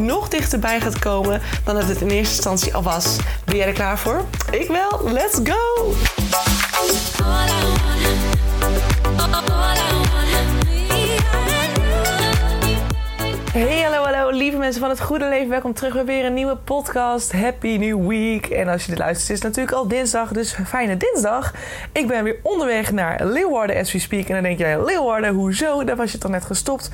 nog dichterbij gaat komen dan dat het in eerste instantie al was. Ben jij er klaar voor? Ik wel. Let's go! Van het goede leven. Welkom terug bij weer een nieuwe podcast. Happy New Week. En als je dit luistert, is het natuurlijk al dinsdag, dus fijne dinsdag. Ik ben weer onderweg naar Leeuwarden as we speak. En dan denk jij, Leeuwarden, hoezo? Daar was je toch net gestopt?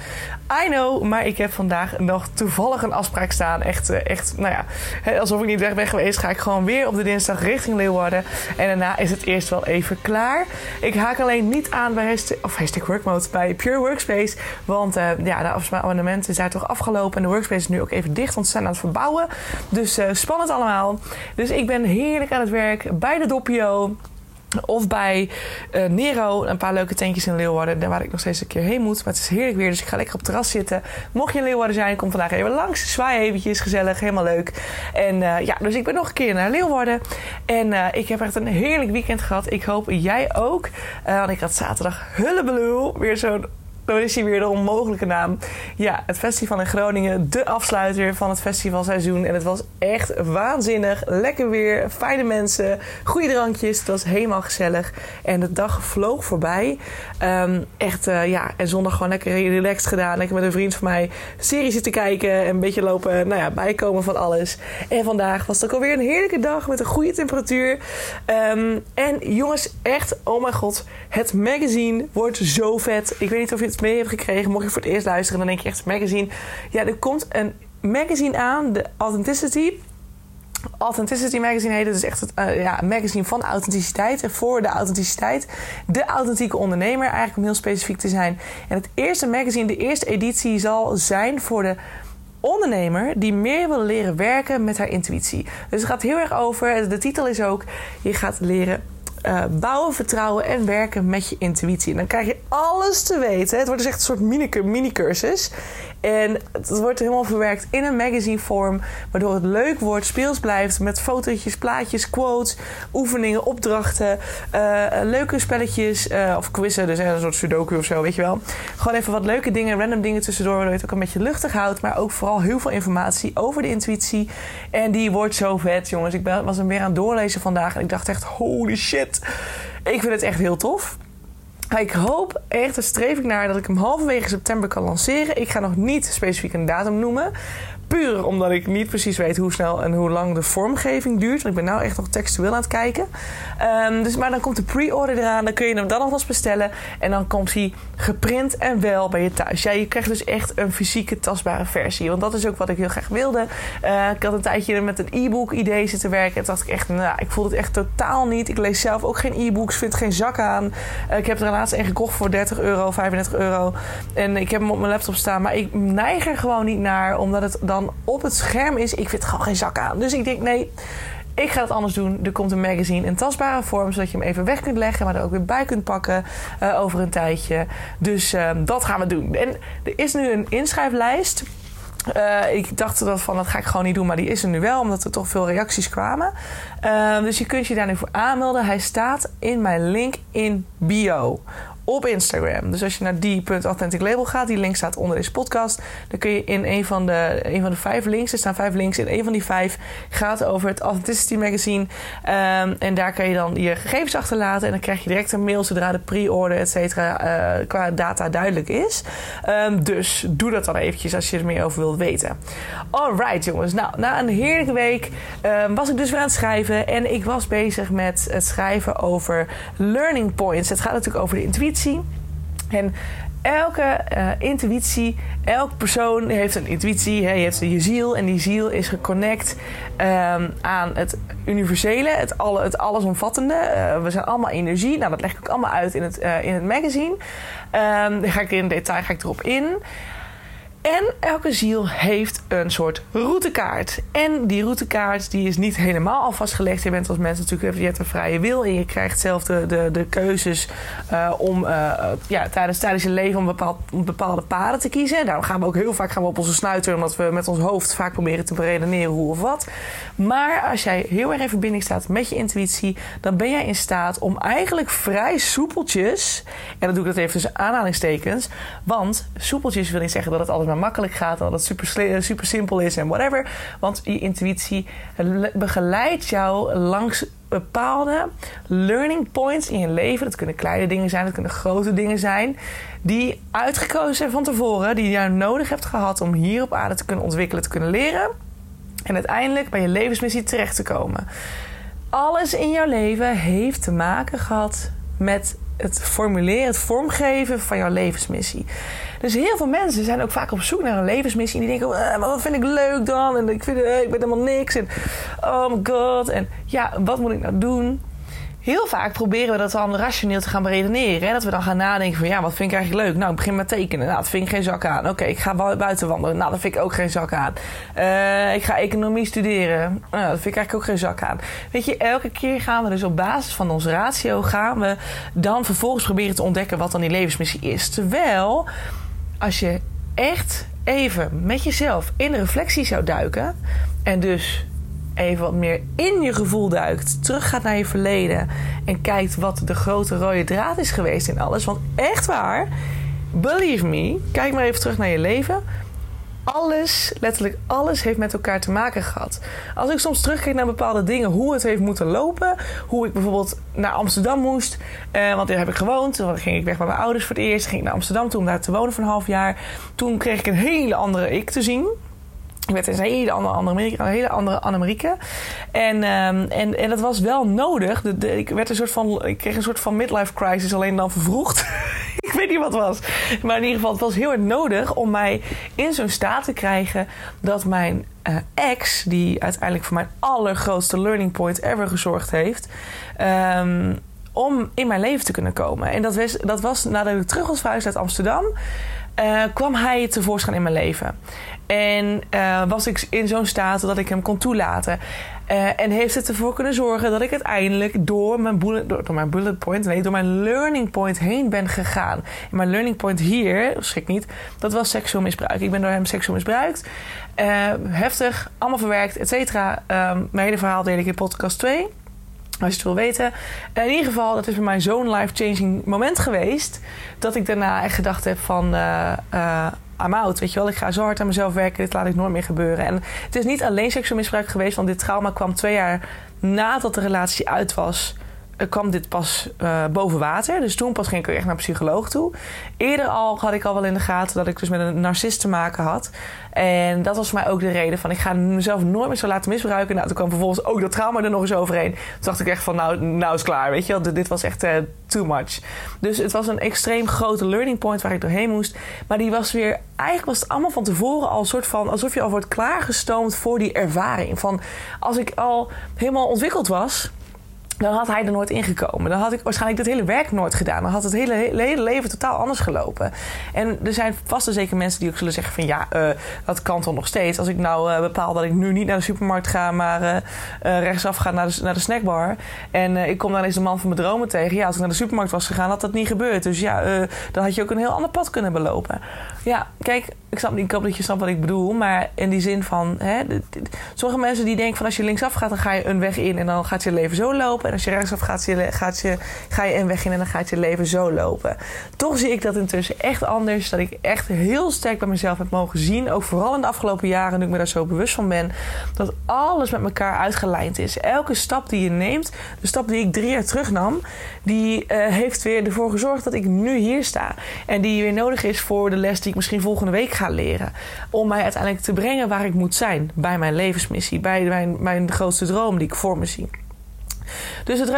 I know, maar ik heb vandaag nog toevallig een afspraak staan. Echt, eh, echt nou ja, alsof ik niet weg ben geweest, ga ik gewoon weer op de dinsdag richting Leeuwarden. En daarna is het eerst wel even klaar. Ik haak alleen niet aan bij hashtag, of hashtag workmode, bij Pure Workspace. Want uh, ja, de abonnementen zijn toch afgelopen. En de workspace nu ook even dicht, want ze zijn aan het verbouwen. Dus uh, spannend allemaal. Dus ik ben heerlijk aan het werk bij de Doppio. Of bij uh, Nero, een paar leuke tentjes in Leeuwarden, daar waar ik nog steeds een keer heen moet. Maar het is heerlijk weer, dus ik ga lekker op het terras zitten. Mocht je in Leeuwarden zijn, kom vandaag even langs. Zwaai eventjes, gezellig, helemaal leuk. En uh, ja, dus ik ben nog een keer naar Leeuwarden. En ik heb echt een heerlijk weekend gehad. Ik hoop jij ook. want ik had zaterdag hullebelul, weer zo'n dan is hij weer de onmogelijke naam. Ja, het festival in Groningen. De afsluiter van het festivalseizoen. En het was echt waanzinnig. Lekker weer. Fijne mensen. Goede drankjes. Het was helemaal gezellig. En de dag vloog voorbij. Um, echt, uh, ja. En zondag gewoon lekker relaxed gedaan. Lekker met een vriend van mij serie zitten kijken. En een beetje lopen, nou ja, bijkomen van alles. En vandaag was het ook alweer een heerlijke dag. Met een goede temperatuur. Um, en jongens, echt, oh mijn god. Het magazine wordt zo vet. Ik weet niet of je het mee hebt gekregen, mocht je voor het eerst luisteren, dan denk je echt magazine. Ja, er komt een magazine aan, de Authenticity. Authenticity Magazine heet. Dus echt het uh, ja, magazine van authenticiteit. En voor de authenticiteit. De authentieke ondernemer, eigenlijk om heel specifiek te zijn. En het eerste magazine, de eerste editie, zal zijn voor de ondernemer die meer wil leren werken met haar intuïtie. Dus het gaat heel erg over, de titel is ook, je gaat leren uh, bouwen vertrouwen en werken met je intuïtie. En dan krijg je alles te weten. Het wordt dus echt een soort mini-cursus. En het wordt helemaal verwerkt in een magazine vorm, waardoor het leuk wordt, speels blijft met fotootjes, plaatjes, quotes, oefeningen, opdrachten, uh, leuke spelletjes uh, of quizzen, dus een soort sudoku of zo, weet je wel. Gewoon even wat leuke dingen, random dingen tussendoor, waardoor je het ook een beetje luchtig houdt, maar ook vooral heel veel informatie over de intuïtie. En die wordt zo vet, jongens. Ik was hem weer aan het doorlezen vandaag en ik dacht echt, holy shit. Ik vind het echt heel tof. Ik hoop echt, daar streef ik naar, dat ik hem halverwege september kan lanceren. Ik ga nog niet specifiek een datum noemen. Omdat ik niet precies weet hoe snel en hoe lang de vormgeving duurt. Want ik ben nou echt nog textueel aan het kijken. Um, dus, maar dan komt de pre-order eraan. Dan kun je hem dan alvast bestellen. En dan komt hij geprint en wel bij je thuis. Ja, je krijgt dus echt een fysieke tastbare versie. Want dat is ook wat ik heel graag wilde. Uh, ik had een tijdje met een e-book idee zitten werken. En dacht ik echt, nou, ik voel het echt totaal niet. Ik lees zelf ook geen e-books. Vind geen zak aan. Uh, ik heb er laatst een gekocht voor 30 euro, 35 euro. En ik heb hem op mijn laptop staan. Maar ik neig er gewoon niet naar. Omdat het dan op het scherm is, ik vind gewoon geen zak aan. Dus ik denk, nee, ik ga het anders doen. Er komt een magazine in tastbare vorm, zodat je hem even weg kunt leggen, maar er ook weer bij kunt pakken uh, over een tijdje. Dus uh, dat gaan we doen. En er is nu een inschrijflijst. Uh, ik dacht dat van dat ga ik gewoon niet doen, maar die is er nu wel, omdat er toch veel reacties kwamen. dus je kunt je daar nu voor aanmelden. Hij staat in mijn link in bio op Instagram. Dus als je naar die.authenticlabel gaat, die link staat onder deze podcast, dan kun je in een van de, een van de vijf links, er staan vijf links, in een van die vijf gaat over het Authenticity Magazine. Um, en daar kan je dan je gegevens achterlaten en dan krijg je direct een mail zodra de pre-order, et cetera, uh, qua data duidelijk is. Um, dus doe dat dan eventjes als je er meer over wilt weten. Alright jongens, nou, na een heerlijke week um, was ik dus weer aan het schrijven en ik was bezig met het schrijven over learning points. Het gaat natuurlijk over de intuïtie en elke uh, intuïtie, elk persoon heeft een intuïtie. Hè? Je hebt je ziel en die ziel is geconnect um, aan het universele, het, alle, het allesomvattende. Uh, we zijn allemaal energie. Nou, dat leg ik ook allemaal uit in het, uh, in het magazine. Um, daar ga ik in detail ga ik erop in. En elke ziel heeft een soort routekaart. En die routekaart die is niet helemaal al vastgelegd. Je bent als mens natuurlijk je hebt een vrije wil en je krijgt zelf de, de, de keuzes uh, om uh, ja, tijdens, tijdens je leven om, bepaald, om bepaalde paden te kiezen. En daarom gaan we ook heel vaak gaan we op onze snuiter, omdat we met ons hoofd vaak proberen te beredeneren hoe of wat. Maar als jij heel erg in verbinding staat met je intuïtie, dan ben jij in staat om eigenlijk vrij soepeltjes, en dan doe ik dat even tussen aanhalingstekens, want soepeltjes wil niet zeggen dat het altijd maar makkelijk gaat, dat het super, super simpel is en whatever. Want je intuïtie begeleidt jou langs bepaalde learning points in je leven. Dat kunnen kleine dingen zijn, dat kunnen grote dingen zijn. Die uitgekozen zijn van tevoren, die je nodig hebt gehad om hier op aarde te kunnen ontwikkelen, te kunnen leren. En uiteindelijk bij je levensmissie terecht te komen. Alles in jouw leven heeft te maken gehad met het formuleren, het vormgeven van jouw levensmissie. Dus heel veel mensen zijn ook vaak op zoek naar een levensmissie. En die denken, eh, wat vind ik leuk dan? En ik, vind, eh, ik ben helemaal niks. En oh my god. En ja, wat moet ik nou doen? Heel vaak proberen we dat dan rationeel te gaan beredeneren. Hè? Dat we dan gaan nadenken van ja, wat vind ik eigenlijk leuk? Nou, ik begin met tekenen. Nou, dat vind ik geen zak aan. Oké, ik ga buiten wandelen. Nou, dat vind ik ook geen zak aan. Uh, ik ga economie studeren. Nou, dat vind ik eigenlijk ook geen zak aan. Weet je, elke keer gaan we dus op basis van ons ratio... gaan we dan vervolgens proberen te ontdekken wat dan die levensmissie is. Terwijl, als je echt even met jezelf in reflectie zou duiken... en dus even wat meer in je gevoel duikt, teruggaat naar je verleden en kijkt wat de grote rode draad is geweest in alles. Want echt waar, believe me, kijk maar even terug naar je leven. Alles, letterlijk alles, heeft met elkaar te maken gehad. Als ik soms terugkijk naar bepaalde dingen, hoe het heeft moeten lopen, hoe ik bijvoorbeeld naar Amsterdam moest, eh, want daar heb ik gewoond. Dan ging ik weg bij mijn ouders voor het eerst, ging ik naar Amsterdam toe om daar te wonen voor een half jaar. Toen kreeg ik een hele andere ik te zien ik werd een hele andere Annemarie, een hele andere Annemarieke. En, um, en, en dat was wel nodig. Ik, werd een soort van, ik kreeg een soort van midlife crisis, alleen dan vervroegd. ik weet niet wat was. Maar in ieder geval, het was heel erg nodig om mij in zo'n staat te krijgen dat mijn uh, ex, die uiteindelijk voor mijn allergrootste learning point ever gezorgd heeft. Um, om in mijn leven te kunnen komen. En dat was, dat was nadat ik terug was verhuisd uit Amsterdam. Uh, kwam hij tevoorschijn in mijn leven. En uh, was ik in zo'n staat dat ik hem kon toelaten. Uh, en heeft het ervoor kunnen zorgen dat ik uiteindelijk door mijn bullet, door, mijn bullet point, nee, door mijn learning point heen ben gegaan. En mijn learning point hier, schrik niet, dat was seksueel misbruik. Ik ben door hem seksueel misbruikt. Heftig, allemaal verwerkt, et cetera. Um, mijn hele verhaal deel ik in podcast 2. Als je het wil weten. In ieder geval, dat is voor mij zo'n life-changing moment geweest. Dat ik daarna echt gedacht heb van... Uh, I'm out, weet je wel. Ik ga zo hard aan mezelf werken. Dit laat ik nooit meer gebeuren. En het is niet alleen seksueel misbruik geweest. Want dit trauma kwam twee jaar nadat de relatie uit was kwam dit pas uh, boven water. Dus toen pas ging ik echt naar een psycholoog toe. Eerder al had ik al wel in de gaten dat ik dus met een narcist te maken had. En dat was voor mij ook de reden van ik ga mezelf nooit meer zo laten misbruiken. Nou, toen kwam vervolgens ook dat trauma er nog eens overheen. Toen dacht ik echt van nou, nou is klaar, weet je wel. Dit was echt uh, too much. Dus het was een extreem grote learning point waar ik doorheen moest. Maar die was weer, eigenlijk was het allemaal van tevoren al een soort van, alsof je al wordt klaargestoomd voor die ervaring. Van als ik al helemaal ontwikkeld was dan had hij er nooit ingekomen. Dan had ik waarschijnlijk dit hele werk nooit gedaan. Dan had het hele, hele leven totaal anders gelopen. En er zijn vast en zeker mensen die ook zullen zeggen van... ja, uh, dat kan toch nog steeds. Als ik nou uh, bepaal dat ik nu niet naar de supermarkt ga... maar uh, rechtsaf ga naar de, naar de snackbar... en ik kom dan eens de man van mijn dromen tegen... ja, als ik naar de supermarkt was gegaan, had dat niet gebeurd. Dus ja, dan had je ook een heel ander pad kunnen belopen. Ja, kijk, ik, snap, ik hoop dat je snapt wat ik bedoel. Maar in die zin van... Hè, sommige mensen die denken van als je linksaf gaat... dan ga je een weg in en dan gaat je leven zo lopen... En als je rechtsaf gaat, gaat je, ga je een weg in en dan gaat je leven zo lopen. Toch zie ik dat intussen echt anders. Dat ik echt heel sterk bij mezelf heb mogen zien. Ook vooral in de afgelopen jaren, nu ik me daar zo bewust van ben. Dat alles met elkaar uitgelijnd is. Elke stap die je neemt, de stap die ik drie jaar terug nam, die uh, heeft weer ervoor gezorgd dat ik nu hier sta. En die weer nodig is voor de les die ik misschien volgende week ga leren. Om mij uiteindelijk te brengen waar ik moet zijn. Bij mijn levensmissie. Bij mijn, mijn grootste droom die ik voor me zie. Dus het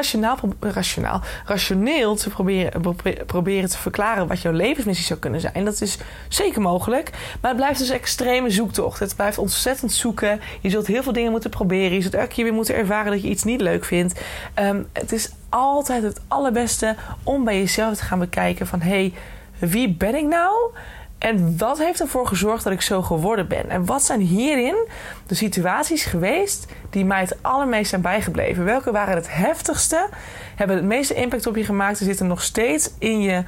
rationaal, rationeel te proberen, proberen te verklaren wat jouw levensmissie zou kunnen zijn, dat is zeker mogelijk. Maar het blijft dus een extreme zoektocht. Het blijft ontzettend zoeken. Je zult heel veel dingen moeten proberen. Je zult elke keer weer moeten ervaren dat je iets niet leuk vindt. Um, het is altijd het allerbeste om bij jezelf te gaan bekijken van hé, hey, wie ben ik nou? En wat heeft ervoor gezorgd dat ik zo geworden ben? En wat zijn hierin de situaties geweest die mij het allermeest zijn bijgebleven? Welke waren het heftigste? Hebben het meeste impact op je gemaakt? Ze zitten nog steeds in je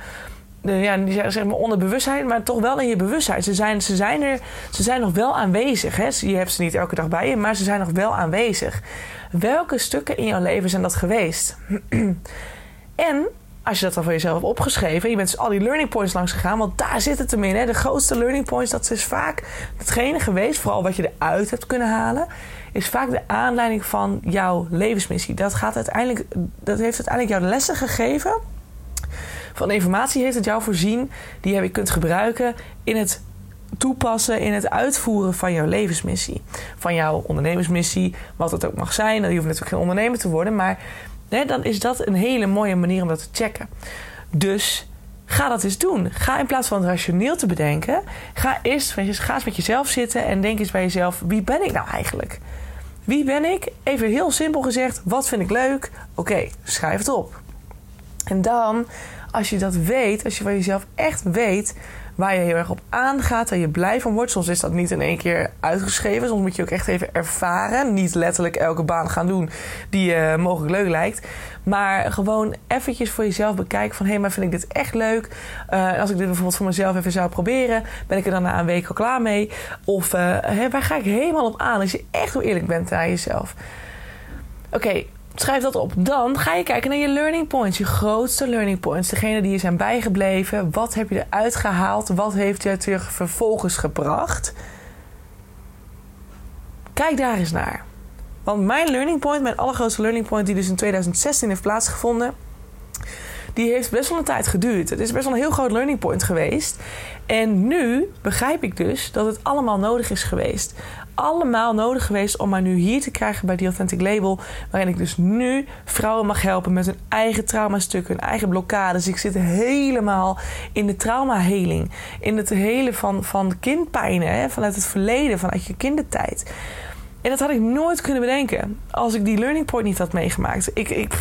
ja, zeg maar onderbewustzijn, maar toch wel in je bewustzijn. Ze zijn, ze zijn, er, ze zijn nog wel aanwezig. Hè? Je hebt ze niet elke dag bij je, maar ze zijn nog wel aanwezig. Welke stukken in jouw leven zijn dat geweest? en als je dat dan voor jezelf opgeschreven, je bent dus al die learning points langs gegaan, want daar zit het hem in. Hè? De grootste learning points, dat is vaak hetgene geweest, vooral wat je eruit hebt kunnen halen, is vaak de aanleiding van jouw levensmissie. Dat, gaat uiteindelijk, dat heeft uiteindelijk jouw lessen gegeven van informatie heeft het jou voorzien die je kunt gebruiken in het toepassen in het uitvoeren van jouw levensmissie. Van jouw ondernemersmissie, wat het ook mag zijn. Je hoeft natuurlijk geen ondernemer te worden, maar dan is dat een hele mooie manier om dat te checken. Dus ga dat eens doen. Ga in plaats van rationeel te bedenken, ga eerst ga eens met jezelf zitten en denk eens bij jezelf: wie ben ik nou eigenlijk? Wie ben ik? Even heel simpel gezegd, wat vind ik leuk? Oké, schrijf het op. En dan als je dat weet, als je van jezelf echt weet waar je heel erg op aangaat, waar je blij van wordt. Soms is dat niet in één keer uitgeschreven. Soms moet je ook echt even ervaren. Niet letterlijk elke baan gaan doen die je mogelijk leuk lijkt. Maar gewoon eventjes voor jezelf bekijken van... hé, hey, maar vind ik dit echt leuk? Uh, als ik dit bijvoorbeeld voor mezelf even zou proberen... ben ik er dan na een week al klaar mee? Of uh, waar ga ik helemaal op aan? Als je echt heel eerlijk bent aan jezelf. Oké, schrijf dat op. Dan ga je kijken naar je learning points, je grootste learning points. Degene die je zijn bijgebleven. Wat heb je eruit gehaald? Wat heeft je terug vervolgens gebracht? Kijk daar eens naar. Want mijn learning point, mijn allergrootste learning point, die dus in 2016 heeft plaatsgevonden, die heeft best wel een tijd geduurd. Het is best wel een heel groot learning point geweest. En nu begrijp ik dus dat het allemaal nodig is geweest allemaal nodig geweest om mij nu hier te krijgen bij die Authentic Label. Waarin ik dus nu vrouwen mag helpen met hun eigen traumastukken, hun eigen blokkades. Ik zit helemaal in de traumaheling. In het hele van, van kindpijnen, hè, vanuit het verleden, vanuit je kindertijd. En dat had ik nooit kunnen bedenken als ik die learning point niet had meegemaakt. Ik, ik,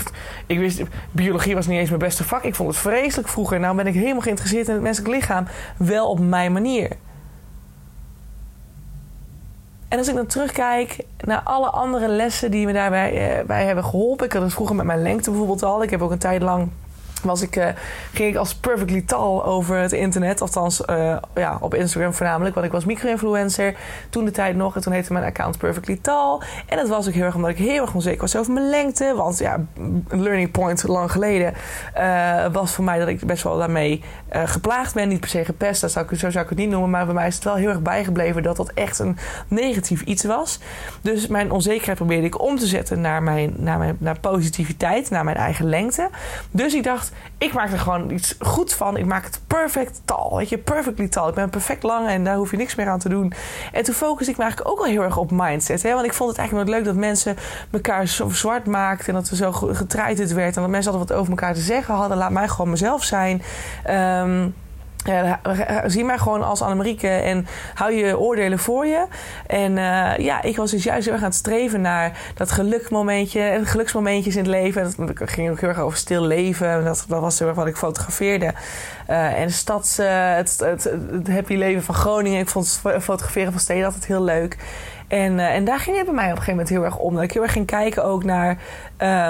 ik wist, biologie was niet eens mijn beste vak. Ik vond het vreselijk vroeger. Nou ben ik helemaal geïnteresseerd in het menselijk lichaam. Wel op mijn manier. En als ik dan terugkijk naar alle andere lessen die me daarbij uh, bij hebben geholpen. Ik had het vroeger met mijn lengte bijvoorbeeld al. Ik heb ook een tijd lang was ik, uh, ging ik als perfectly tall over het internet. Althans, uh, ja, op Instagram voornamelijk. Want ik was micro-influencer toen de tijd nog. En toen heette mijn account Perfectly Tall. En dat was ook heel erg omdat ik heel erg onzeker was over mijn lengte. Want ja, een learning point lang geleden uh, was voor mij dat ik best wel daarmee geplaagd ben. Niet per se gepest, dat zou ik, zo zou ik het niet noemen. Maar bij mij is het wel heel erg bijgebleven dat dat echt een negatief iets was. Dus mijn onzekerheid probeerde ik om te zetten naar, mijn, naar, mijn, naar positiviteit, naar mijn eigen lengte. Dus ik dacht, ik maak er gewoon iets goeds van. Ik maak het perfect tal. Weet je, perfectly tal. Ik ben perfect lang en daar hoef je niks meer aan te doen. En toen focus ik me eigenlijk ook wel heel erg op mindset. Hè? Want ik vond het eigenlijk nooit leuk dat mensen elkaar zo zwart maakten. En dat er zo getreiterd werd. En dat mensen altijd wat over elkaar te zeggen hadden. Laat mij gewoon mezelf zijn. Um, ja, zie mij gewoon als Annemarieke en hou je oordelen voor je. En uh, ja, ik was dus juist heel erg aan het streven naar dat gelukmomentje, geluksmomentjes in het leven. Dat ging ook heel erg over stil leven. Dat, dat was heel erg wat ik fotografeerde. En stads, het, het, het, happy leven van Groningen. Ik vond fotograferen van steden altijd heel leuk. En, en daar ging het bij mij op een gegeven moment heel erg om. Dat ik heel erg ging kijken ook naar uh,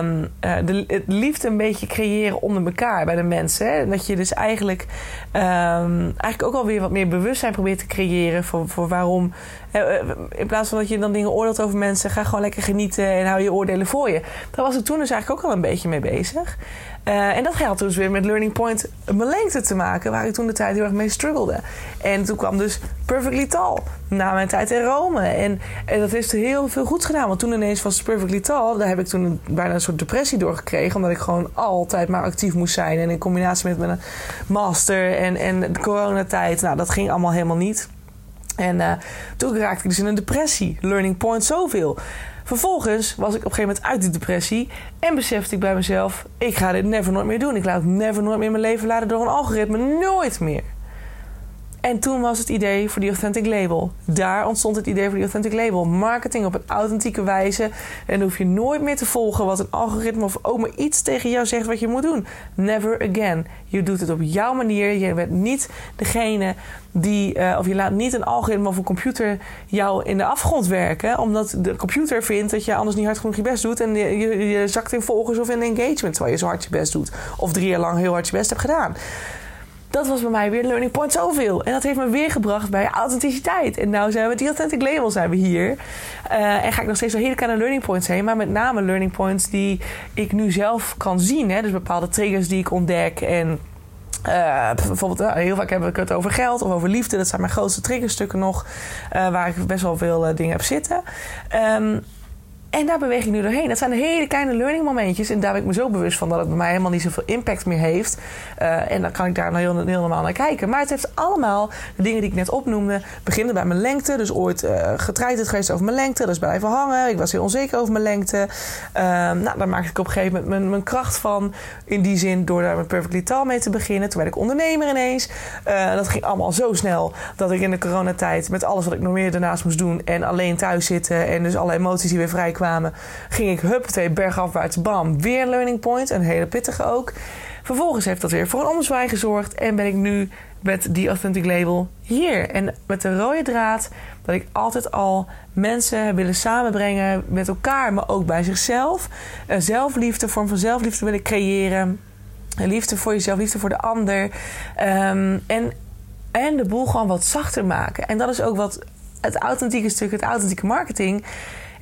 de, het liefde een beetje creëren onder elkaar bij de mensen. Hè? Dat je dus eigenlijk, um, eigenlijk ook alweer wat meer bewustzijn probeert te creëren voor, voor waarom. Uh, in plaats van dat je dan dingen oordeelt over mensen, ga gewoon lekker genieten en hou je oordelen voor je. Daar was ik toen dus eigenlijk ook al een beetje mee bezig. En dat had dus weer met Learning Point mijn lengte te maken, waar ik toen de tijd heel erg mee struggelde. En toen kwam dus Perfectly Tall na mijn tijd in Rome. En, en dat heeft heel veel goed gedaan, want toen ineens was Perfectly Tall, daar heb ik toen bijna een soort depressie door gekregen, omdat ik gewoon altijd maar actief moest zijn. En in combinatie met mijn master en, en de coronatijd, nou dat ging allemaal helemaal niet. En uh, toen raakte ik dus in een depressie. Learning Point zoveel. Vervolgens was ik op een gegeven moment uit die depressie en besefte ik bij mezelf: ik ga dit never nooit meer doen. Ik laat never nooit meer mijn leven leiden door een algoritme. Nooit meer. En toen was het idee voor die Authentic Label. Daar ontstond het idee voor die Authentic Label. Marketing op een authentieke wijze. En dan hoef je nooit meer te volgen wat een algoritme of ook maar iets tegen jou zegt wat je moet doen. Never again. Je doet het op jouw manier. Je bent niet degene die, uh, of je laat niet een algoritme of een computer jou in de afgrond werken. Omdat de computer vindt dat je anders niet hard genoeg je best doet. En je, je, je zakt in volgers of in engagement terwijl je zo hard je best doet. Of drie jaar lang heel hard je best hebt gedaan dat was bij mij weer learning point zoveel. En dat heeft me weer gebracht bij authenticiteit. En nou zijn we die authentic label zijn we hier. Uh, en ga ik nog steeds wel hele kleine learning points heen. Maar met name learning points die ik nu zelf kan zien. Hè? Dus bepaalde triggers die ik ontdek. En uh, bijvoorbeeld, uh, heel vaak heb ik het over geld of over liefde. Dat zijn mijn grootste triggerstukken nog. Waar ik best wel veel dingen heb zitten. Um, en daar beweeg ik nu doorheen. Dat zijn hele kleine learning momentjes. En daar ben ik me zo bewust van dat het bij mij helemaal niet zoveel impact meer heeft. Uh, en dan kan ik daar nou heel, heel normaal naar kijken. Maar het heeft allemaal de dingen die ik net opnoemde. Beginnen bij mijn lengte. Dus ooit uh, getreid geweest over mijn lengte. Dat is blijven hangen. Ik was heel onzeker over mijn lengte. Uh, nou, daar maakte ik op een gegeven moment mijn, mijn, kracht van. In die zin door daar met Perfectly Tall mee te beginnen. Toen werd ik ondernemer ineens. Dat ging allemaal zo snel dat ik in de coronatijd met alles wat ik nog meer daarnaast moest doen. En alleen thuis zitten. En dus alle emoties die weer vrij kwamen, ging ik hup, bergafwaarts, bam, weer learning point. Een hele pittige ook. Vervolgens heeft dat weer voor een omzwaai gezorgd en ben ik nu met die Authentic Label hier. En met de rode draad dat ik altijd al mensen willen samenbrengen met elkaar, maar ook bij zichzelf. Zelfliefde, vorm van zelfliefde willen creëren. Liefde voor jezelf, liefde voor de ander. Um, en, en de boel gewoon wat zachter maken. En dat is ook wat het authentieke stuk, het authentieke marketing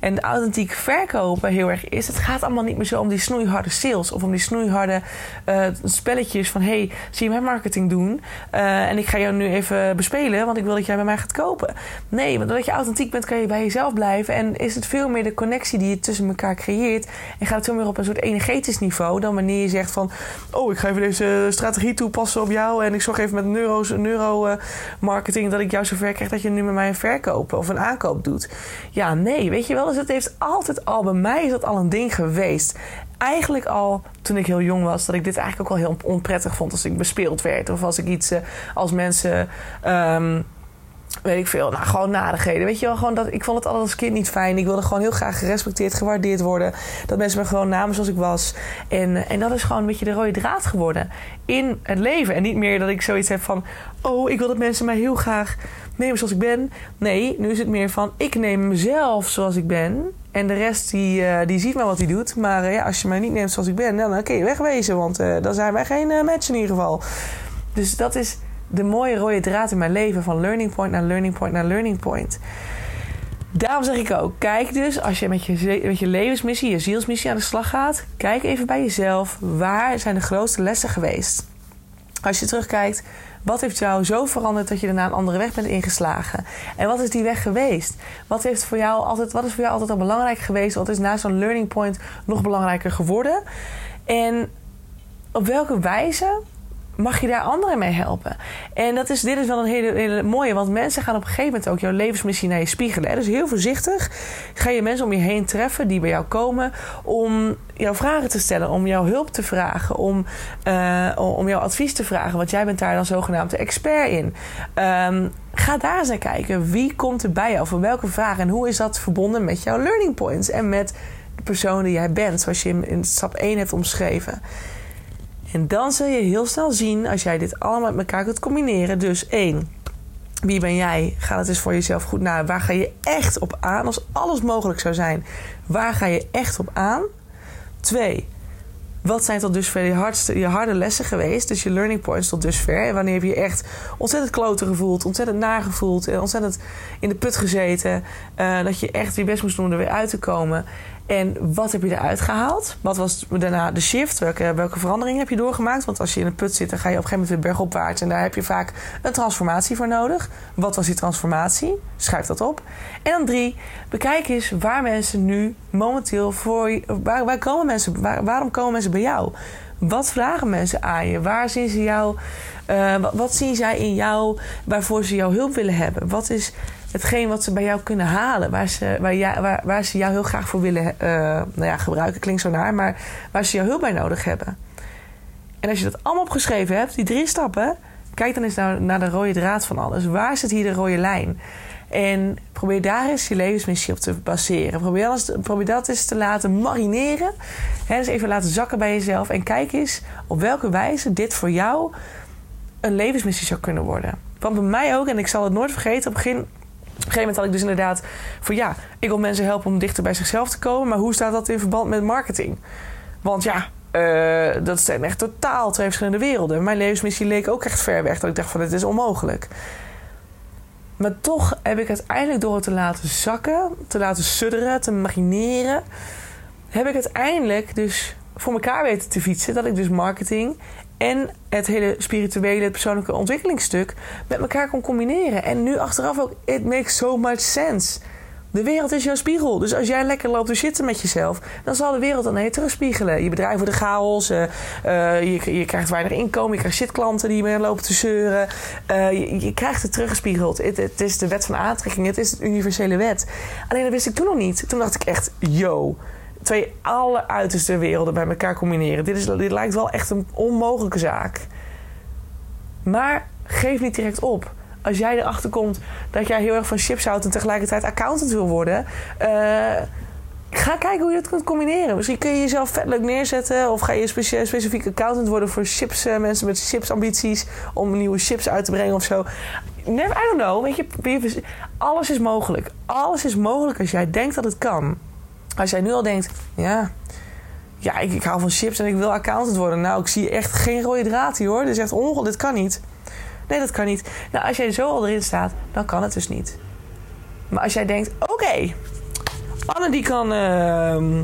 en authentiek verkopen heel erg is. Het gaat allemaal niet meer zo om die snoeiharde sales of om die snoeiharde uh, spelletjes van hey, zie je mijn marketing doen uh, en ik ga jou nu even bespelen, want ik wil dat jij bij mij gaat kopen. Nee, want doordat je authentiek bent, kan je bij jezelf blijven en is het veel meer de connectie die je tussen elkaar creëert en gaat het veel meer op een soort energetisch niveau dan wanneer je zegt van oh, ik ga even deze strategie toepassen op jou en ik zorg even met neuro's, neuro marketing dat ik jou zover krijg dat je nu met mij een verkoop of een aankoop doet. Ja, nee, weet je wel dus het heeft altijd al, bij mij is dat al een ding geweest. Eigenlijk al toen ik heel jong was, dat ik dit eigenlijk ook wel heel onprettig vond als ik bespeeld werd. Of als ik iets, uh, als mensen, um, weet ik veel, nou gewoon nadigheden. Weet je wel, gewoon dat, ik vond het altijd als kind niet fijn. Ik wilde gewoon heel graag gerespecteerd, gewaardeerd worden. Dat mensen me gewoon namen zoals ik was. En, en dat is gewoon een beetje de rode draad geworden in het leven. En niet meer dat ik zoiets heb van, oh, ik wil dat mensen mij heel graag neem me zoals ik ben. Nee, nu is het meer van ik neem mezelf zoals ik ben. En de rest die, uh, die ziet maar wat hij doet. Maar uh, ja, als je mij niet neemt zoals ik ben, dan kun je wegwezen. Want dan zijn wij geen match in ieder geval. Dus dat is de mooie rode draad in mijn leven. Van learning point naar learning point naar learning point. Daarom zeg ik ook, kijk dus als je met je, met je levensmissie, je zielsmissie aan de slag gaat. Kijk even bij jezelf, waar zijn de grootste lessen geweest? Als je terugkijkt, wat heeft jou zo veranderd dat je daarna een andere weg bent ingeslagen? En wat is die weg geweest? Wat, heeft voor jou altijd, wat is voor jou altijd al belangrijk geweest? Wat is na zo'n learning point nog belangrijker geworden? En op welke wijze mag je daar anderen mee helpen. En dat is, dit is wel een hele, mooie, want mensen gaan op een gegeven moment ook jouw levensmissie naar je spiegelen. Dus heel voorzichtig ga je mensen om je heen treffen die bij jou komen om jouw vragen te stellen, om jouw hulp te vragen, om, uh, om jouw advies te vragen. Want jij bent daar dan zogenaamd de expert in. Um, ga daar eens naar kijken. Wie komt er bij jou? Voor welke vragen? En hoe is dat verbonden met jouw learning points? En met de persoon die jij bent, zoals je in stap 1 hebt omschreven. En dan zul je heel snel zien, als jij dit allemaal met elkaar kunt combineren. Dus één, wie ben jij? Ga het eens voor jezelf goed na. Waar ga je echt op aan? Als alles mogelijk zou zijn, waar ga je echt op aan? Twee, wat zijn tot dusver je, hardste, je harde lessen geweest? Dus je learning points tot dusver. Wanneer heb je echt ontzettend kloten gevoeld, ontzettend nagevoeld, en ontzettend in de put gezeten. Uh, dat je echt je best moest doen om er weer uit te komen. En wat heb je eruit gehaald? Wat was daarna de shift? Welke, verandering heb je doorgemaakt? Want als je in een put zit, dan ga je op een gegeven moment weer bergopwaarts. En daar heb je vaak een transformatie voor nodig. Wat was die transformatie? Schrijf dat op. En dan drie, bekijk eens waar mensen nu momenteel voor Waar, waar komen mensen, waar, waarom komen mensen bij jou? Wat vragen mensen aan je? Waar zien ze jou? Wat, wat zien zij in jou waarvoor ze jouw hulp willen hebben? Wat is hetgeen wat ze bij jou kunnen halen. Waar ze, waar, ja, waar, waar ze jou heel graag voor willen uh, nou ja, gebruiken. Klinkt zo naar, maar waar ze jouw hulp bij nodig hebben. En als je dat allemaal opgeschreven hebt, die drie stappen, kijk dan eens naar, naar de rode draad van alles. Waar zit hier de rode lijn? En probeer daar eens je levensmissie op te baseren. Probeer, alles, probeer dat eens te laten marineren. He, dus even laten zakken bij jezelf. En kijk eens op welke wijze dit voor jou een levensmissie zou kunnen worden. Want bij mij ook, en ik zal het nooit vergeten, op begin op een gegeven moment had ik dus inderdaad voor ja, ik wil mensen helpen om dichter bij zichzelf te komen. Maar hoe staat dat in verband met marketing? Want ja, uh, dat zijn echt totaal twee verschillende werelden. Mijn levensmissie leek ook echt ver weg. Dat ik dacht van, dit is onmogelijk. Maar toch heb ik uiteindelijk door het te laten zakken, te laten sudderen, te marineren, heb ik uiteindelijk dus voor elkaar weten te fietsen. Dat ik dus marketing en het hele spirituele, het persoonlijke ontwikkelingsstuk met elkaar kon combineren. En nu achteraf ook, it makes so much sense. De wereld is jouw spiegel. Dus als jij lekker loopt te zitten met jezelf, dan zal de wereld dan je terugspiegelen. Je bedrijf wordt de chaos, uh, je, je, krijgt weinig inkomen, je krijgt shitklanten die meer lopen te zeuren. Uh, je, je, krijgt het teruggespiegeld. Het, het, is de wet van aantrekking, het is de universele wet. Alleen dat wist ik toen nog niet. Toen dacht ik echt, yo, twee alleruiterste werelden bij elkaar combineren. Dit, is, dit lijkt wel echt een onmogelijke zaak. Maar geef niet direct op als jij erachter komt dat jij heel erg van chips houdt en tegelijkertijd accountant wil worden. Uh, ga kijken hoe je het kunt combineren. Misschien kun je jezelf vet leuk neerzetten. Of ga je specifiek accountant worden voor chips, uh, mensen met chipsambities. Om nieuwe chips uit te brengen of zo. Never, I don't know. Weet je, alles is mogelijk. Alles is mogelijk als jij denkt dat het kan. Als jij nu al denkt, ja, ja ik, ik hou van chips en ik wil accountant worden. Nou, ik zie echt geen rode draad hier hoor. Dit is echt ongeluk. Dit kan niet. Nee, dat kan niet. Nou, als jij zo al erin staat, dan kan het dus niet. Maar als jij denkt, oké, Anne die kan uh,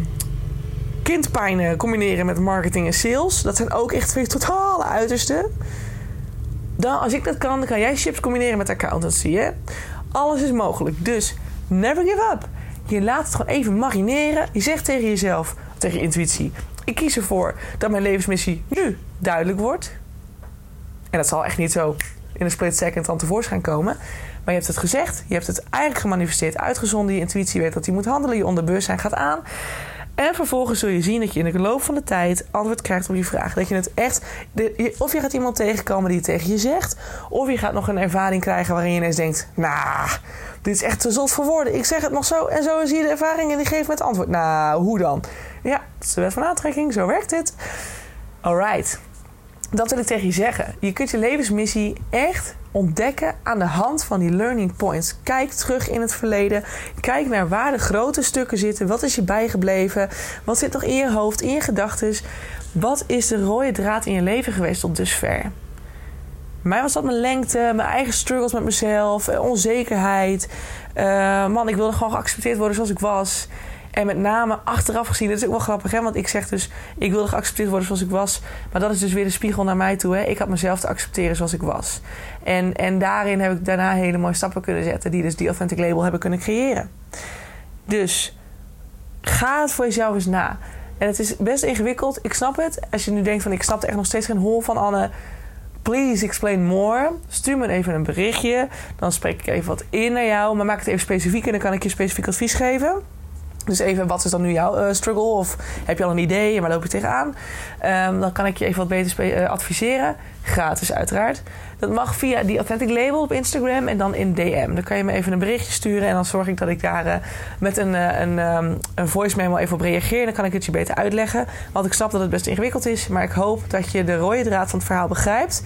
kindpijn combineren met marketing en sales. Dat zijn ook echt twee totale uitersten. Dan, als ik dat kan, dan kan jij chips combineren met accountancy. Hè? Alles is mogelijk. Dus never give up. Je laat het gewoon even marineren. Je zegt tegen jezelf, tegen je intuïtie... ik kies ervoor dat mijn levensmissie nu duidelijk wordt. En dat zal echt niet zo in een split second dan tevoorschijn komen. Maar je hebt het gezegd, je hebt het eigenlijk gemanifesteerd, uitgezonden. Je intuïtie weet dat hij moet handelen, je onderbewustzijn gaat aan. En vervolgens zul je zien dat je in de loop van de tijd antwoord krijgt op je vraag. Dat je het echt. of je gaat iemand tegenkomen die het tegen je zegt. Of je gaat nog een ervaring krijgen waarin je ineens denkt: Nou, dit is echt te zot voor woorden. Ik zeg het nog zo en zo zie je de ervaring en die geeft me het antwoord. Nou, hoe dan? Ja, dat is de wet van aantrekking, zo werkt dit. Alright dat wil ik tegen je zeggen. Je kunt je levensmissie echt ontdekken aan de hand van die learning points. Kijk terug in het verleden. Kijk naar waar de grote stukken zitten. Wat is je bijgebleven? Wat zit nog in je hoofd, in je gedachten? Wat is de rode draad in je leven geweest tot dusver? mij was dat mijn lengte, mijn eigen struggles met mezelf, eh, onzekerheid. Uh, man, ik wilde gewoon geaccepteerd worden zoals ik was. En met name achteraf gezien, dat is ook wel grappig, hè? want ik zeg dus, ik wilde geaccepteerd worden zoals ik was. Maar dat is dus weer de spiegel naar mij toe. Hè? Ik had mezelf te accepteren zoals ik was. En, en daarin heb ik daarna hele mooie stappen kunnen zetten, die dus die Authentic Label hebben kunnen creëren. Dus ga het voor jezelf eens na. En het is best ingewikkeld, ik snap het. Als je nu denkt van, ik snap er echt nog steeds geen hol van, Anne please explain more. Stuur me even een berichtje. Dan spreek ik even wat in naar jou. Maar maak het even specifiek en dan kan ik je specifiek advies geven. Dus even, wat is dan nu jouw uh, struggle? Of heb je al een idee waar loop je tegenaan? Um, dan kan ik je even wat beter uh, adviseren. Gratis uiteraard. Dat mag via die Authentic Label op Instagram en dan in DM. Dan kan je me even een berichtje sturen en dan zorg ik dat ik daar uh, met een, een, um, een voice memo even op reageer. Dan kan ik het je beter uitleggen. Want ik snap dat het best ingewikkeld is. Maar ik hoop dat je de rode draad van het verhaal begrijpt.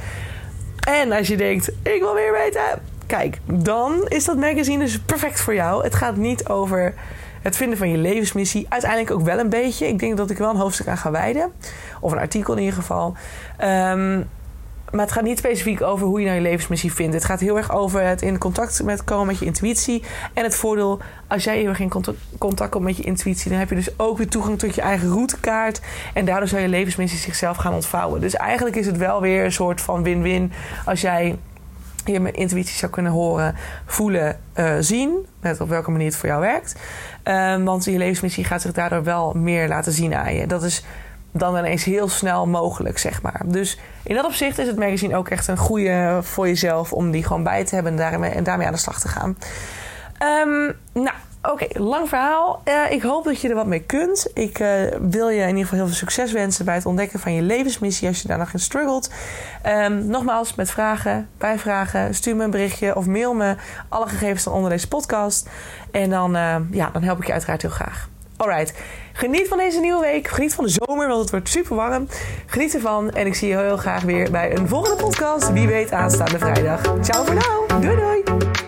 En als je denkt, ik wil meer weten... Kijk, dan is dat magazine dus perfect voor jou. Het gaat niet over het vinden van je levensmissie. Uiteindelijk ook wel een beetje. Ik denk dat ik wel een hoofdstuk aan ga wijden. Of een artikel in ieder geval. Um, maar het gaat niet specifiek over hoe je nou je levensmissie vindt. Het gaat heel erg over het in contact met komen met je intuïtie. En het voordeel, als jij heel erg in contact komt met je intuïtie, dan heb je dus ook weer toegang tot je eigen routekaart. En daardoor zal je levensmissie zichzelf gaan ontvouwen. Dus eigenlijk is het wel weer een soort van win-win als jij je mijn intuïtie zou kunnen horen, voelen, uh, zien. Met op welke manier het voor jou werkt. Um, want je levensmissie gaat zich daardoor wel meer laten zien aan je. Dat is dan ineens heel snel mogelijk, zeg maar. Dus in dat opzicht is het magazine ook echt een goede voor jezelf om die gewoon bij te hebben en daarmee, en daarmee aan de slag te gaan. Um, nou, Oké, lang verhaal. Uh, ik hoop dat je er wat mee kunt. Ik uh, wil je in ieder geval heel veel succes wensen bij het ontdekken van je levensmissie als je daar nog in struggelt. Um, nogmaals, met vragen, bijvragen, stuur me een berichtje of mail me. Alle gegevens staan onder deze podcast. En dan, uh, ja, dan help ik je uiteraard heel graag. Alright, geniet van deze nieuwe week. Geniet van de zomer, want het wordt super warm. Geniet ervan en ik zie je heel graag weer bij een volgende podcast. Wie weet aanstaande vrijdag. Ciao voor nu. Doei doei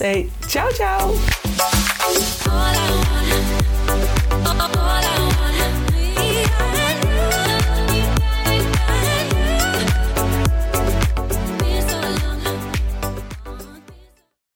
Hey, ciao, ciao.